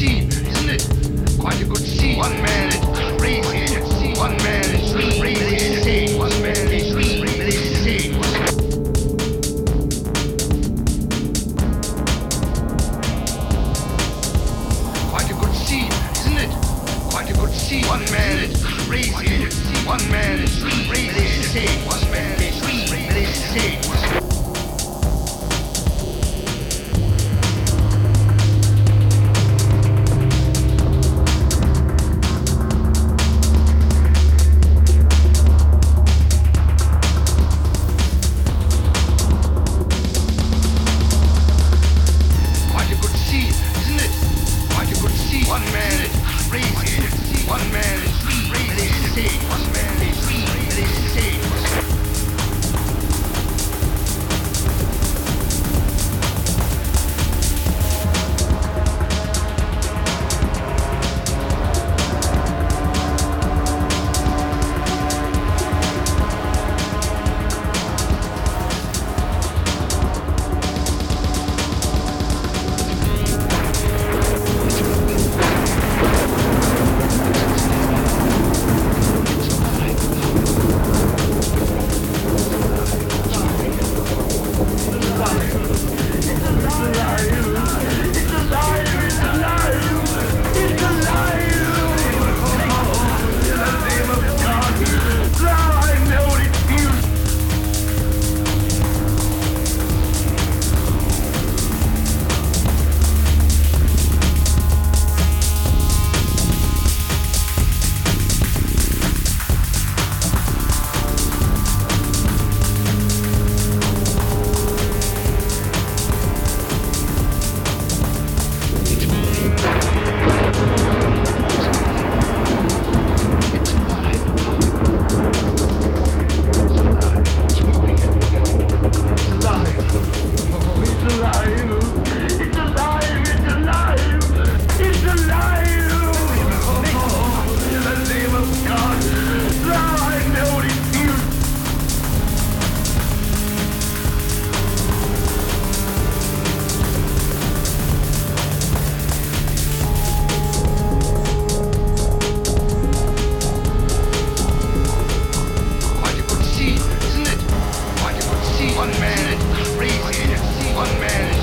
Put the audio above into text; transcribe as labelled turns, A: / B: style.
A: scene, isn't it? Quite a good scene. One man is crazy. One man is crazy. One man is crazy. Quite a good scene, isn't it? Quite a good scene. One man crazy. One man is crazy. One man is crazy. one man.